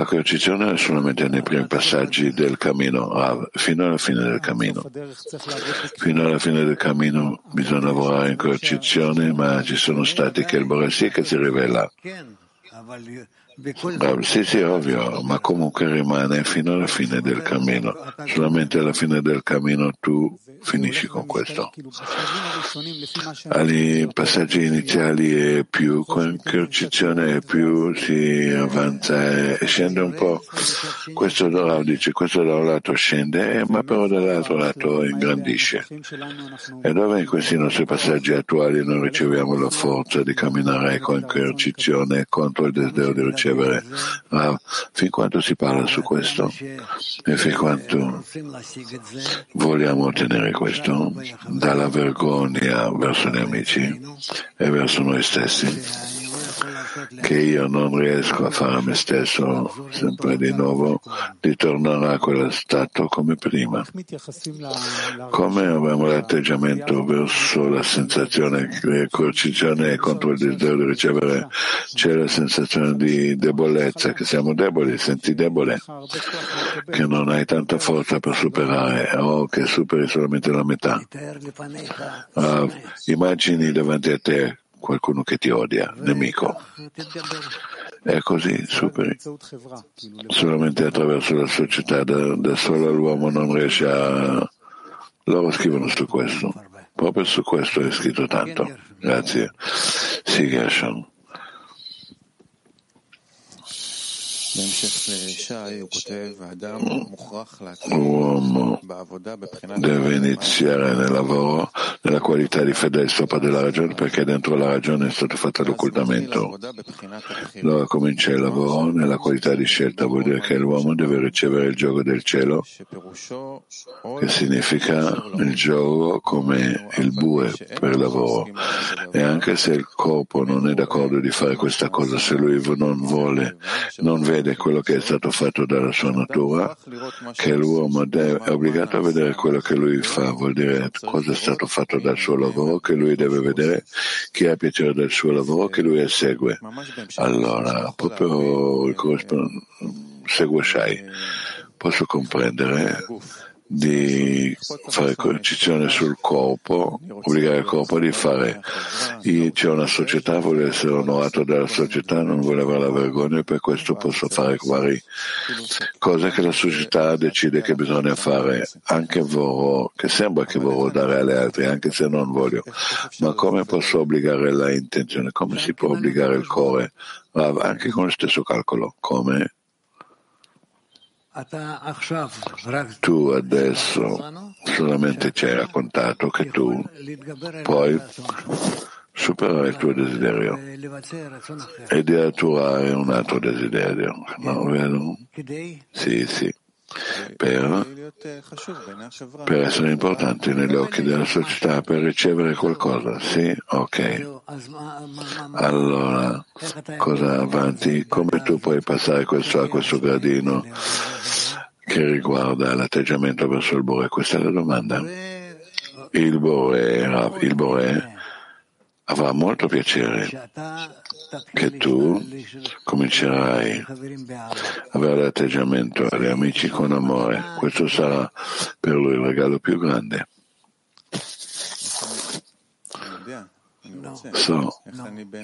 la coercizione solamente nei primi passaggi del cammino, fino alla fine del cammino. Fino alla fine del cammino bisogna lavorare in coercizione, ma ci sono stati che il Borassi che si rivela. Sì, sì, ovvio, ma comunque rimane fino alla fine del cammino. Solamente alla fine del cammino tu finisci con questo. Ai passaggi iniziali è più coercizione e più si avanza e scende un po'. Questo da dice, questo da un lato scende, ma però dall'altro lato ingrandisce. E dove in questi nostri passaggi attuali noi riceviamo la forza di camminare con coercizione contro il desiderio di ricevere ricevere. Ma fin quando si parla su questo? E fin quando vogliamo ottenere questo, dalla vergogna verso gli amici e verso noi stessi, che io non riesco a fare a me stesso sempre di nuovo, di tornare a quello stato come prima. Come abbiamo l'atteggiamento verso la sensazione di coercizione contro il desiderio di ricevere, c'è la sensazione di debolezza, che siamo deboli, senti debole, che non hai tanta forza per superare o che superi solamente la metà. Uh, immagini davanti a te qualcuno che ti odia, nemico. È così, superi. Solamente attraverso la società, da, da solo l'uomo non riesce a... Loro scrivono su questo. Proprio su questo è scritto tanto. Grazie. Sì, Gershon. L'uomo deve iniziare nel lavoro nella qualità di fedele sopra della ragione perché dentro la ragione è stato fatto l'occultamento. Allora comincia il lavoro nella qualità di scelta, vuol dire che l'uomo deve ricevere il gioco del cielo, che significa il gioco come il bue per lavoro. E anche se il corpo non è d'accordo di fare questa cosa, se lui non vuole, non vede quello che è stato fatto dalla sua natura, che l'uomo è obbligato a vedere quello che lui fa, vuol dire cosa è stato fatto dal suo lavoro, che lui deve vedere chi ha piacere del suo lavoro, che lui esegue. Allora, proprio il corrispondente segue Shai. Posso comprendere di fare coercizione sul corpo, obbligare il corpo di fare. C'è una società, vuole essere onorato dalla società, non vuole avere la vergogna e per questo posso fare vari cose che la società decide che bisogna fare. Anche vorrò, che sembra che vorrò dare alle altre, anche se non voglio. Ma come posso obbligare la intenzione? Come si può obbligare il cuore? Anche con lo stesso calcolo. Come? Tu adesso solamente ci hai raccontato che tu puoi superare il tuo desiderio e di attuare un altro desiderio, no, vero? Sì, sì per, per, essere importanti negli occhi della società, per ricevere qualcosa. Sì? Ok. Allora, cosa avanti? Come tu puoi passare questo a questo gradino che riguarda l'atteggiamento verso il Bore? Questa è la domanda. Il Bore, il Bore avrà molto piacere che tu comincerai a avere l'atteggiamento agli amici con amore. Questo sarà per lui il regalo più grande. So,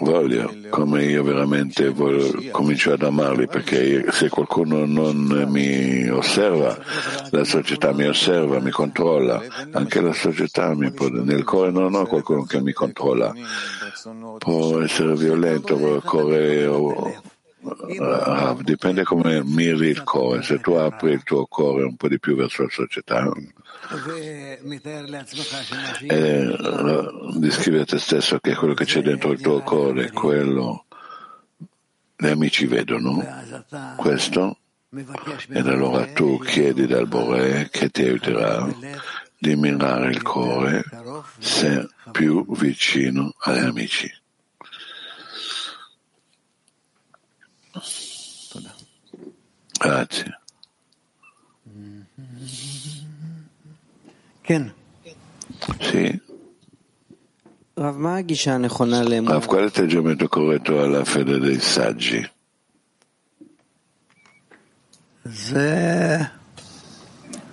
voglio, come io veramente voglio, comincio ad amarli, perché se qualcuno non mi osserva, la società mi osserva, mi controlla, anche la società mi può, nel cuore non ho qualcuno che mi controlla, può essere violento, può correre o, Uh, dipende come miri il cuore, se tu apri il tuo cuore un po' di più verso la società e descrivi a te stesso che quello che c'è dentro il tuo cuore, quello. Gli amici vedono questo. Ed allora tu chiedi dal Bore che ti aiuterà di mirare il cuore se più vicino agli amici. Grazie. Sì. Rav, qual è l'atteggiamento corretto alla fede dei saggi?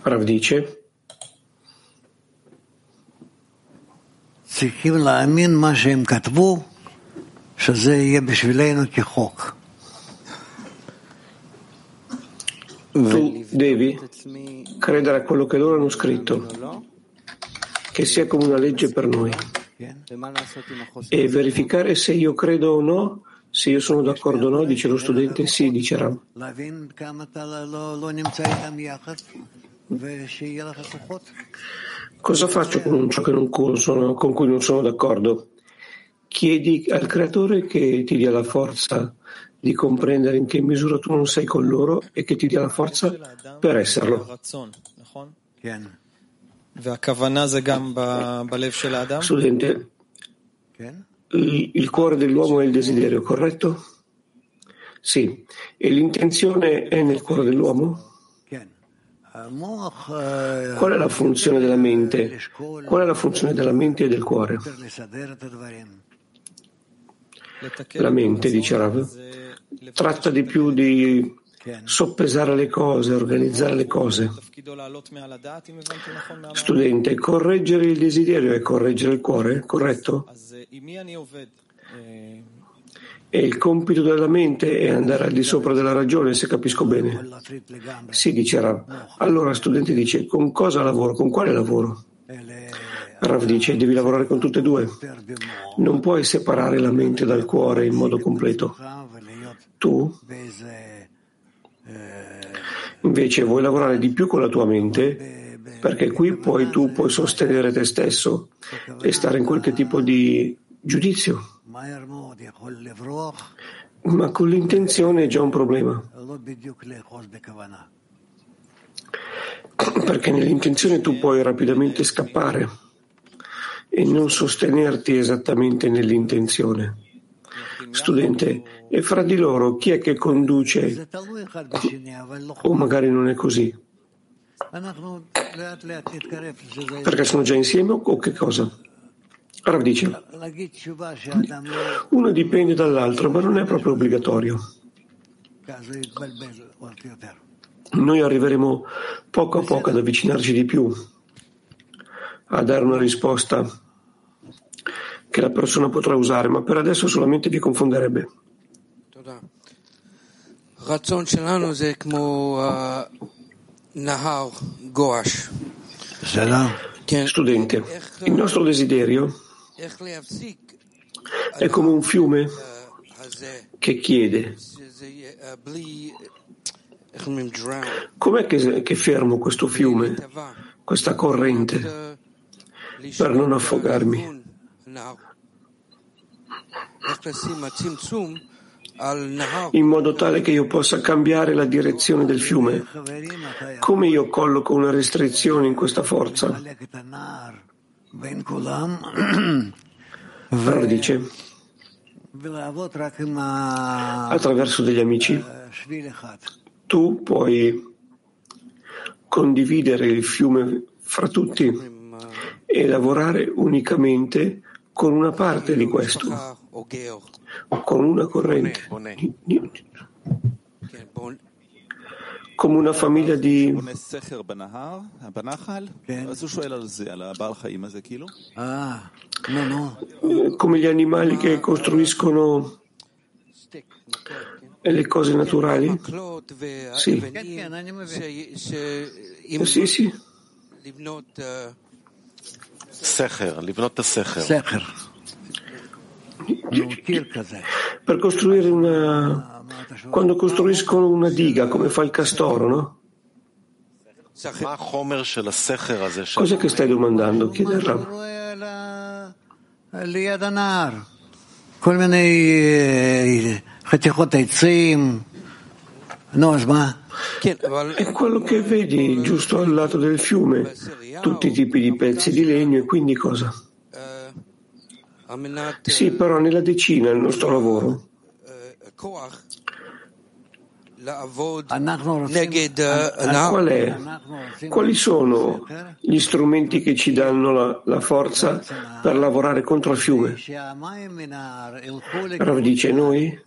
Rav dice צריכים להאמין מה שהם כתבו, שזה יהיה בשבילנו כחוק. Tu devi credere a quello che loro hanno scritto, che sia come una legge per noi, e verificare se io credo o no, se io sono d'accordo o no, dice lo studente, sì, dice Ram. Cosa faccio con ciò sono, con cui non sono d'accordo? Chiedi al creatore che ti dia la forza di comprendere in che misura tu non sei con loro e che ti dia la forza per esserlo. Studente, il cuore dell'uomo è il desiderio, corretto? Sì, e l'intenzione è nel cuore dell'uomo? Qual è la funzione della mente? Qual è la funzione della mente e del cuore? La mente, dice Rav, tratta di più di soppesare le cose, organizzare le cose. Studente, correggere il desiderio è correggere il cuore, corretto? E il compito della mente è andare al di sopra della ragione, se capisco bene. Sì, dice Rav. Allora, studente dice, con cosa lavoro? Con quale lavoro? Rav dice, devi lavorare con tutte e due. Non puoi separare la mente dal cuore in modo completo. Tu Invece vuoi lavorare di più con la tua mente perché qui poi tu puoi sostenere te stesso e stare in qualche tipo di giudizio. Ma con l'intenzione è già un problema. Perché nell'intenzione tu puoi rapidamente scappare e non sostenerti esattamente nell'intenzione. Studente, e fra di loro chi è che conduce? O magari non è così? Perché sono già insieme o che cosa? Rav dice, uno dipende dall'altro, ma non è proprio obbligatorio. Noi arriveremo poco a poco ad avvicinarci di più, a dare una risposta che la persona potrà usare, ma per adesso solamente vi confonderebbe. Studente, il nostro desiderio è come un fiume che chiede. Com'è che, che fermo questo fiume, questa corrente, per non affogarmi? In modo tale che io possa cambiare la direzione del fiume. Come io colloco una restrizione in questa forza? Allora dice, attraverso degli amici, tu puoi condividere il fiume fra tutti e lavorare unicamente con una parte di questo. Con una corrente, come una famiglia di come gli animali che costruiscono le cose naturali? Sì. Sì, sì. Per costruire una... Quando costruiscono una diga, come fa il castoro, no? Cos'è che stai domandando? Chiede il No, sma. È quello che vedi giusto al lato del fiume, tutti i tipi di pezzi di legno e quindi cosa? Sì, però nella decina il nostro lavoro. Eh, Qual è? Quali sono gli strumenti che ci danno la, la, forza per lavorare contro il fiume? Rav dice noi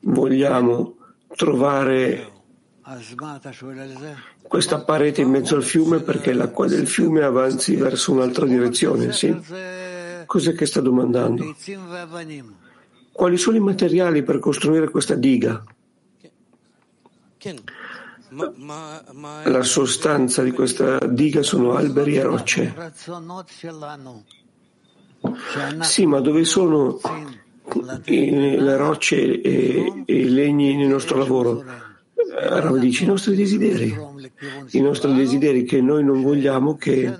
vogliamo trovare questa parete in mezzo al fiume perché l'acqua del fiume avanzi verso un'altra direzione, sì? Cos'è che sta domandando? Quali sono i materiali per costruire questa diga? La sostanza di questa diga sono alberi e rocce. Sì, ma dove sono le rocce e i legni nel nostro lavoro? Rav dice i nostri desideri, i nostri desideri che noi non vogliamo che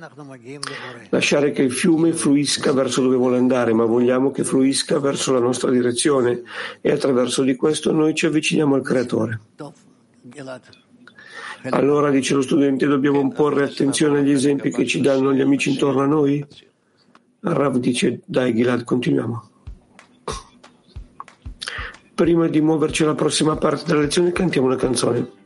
lasciare che il fiume fluisca verso dove vuole andare, ma vogliamo che fluisca verso la nostra direzione e attraverso di questo noi ci avviciniamo al Creatore. Allora, dice lo studente, dobbiamo porre attenzione agli esempi che ci danno gli amici intorno a noi? Rav dice, dai Gilad, continuiamo. Prima di muoverci alla prossima parte della lezione, cantiamo una canzone.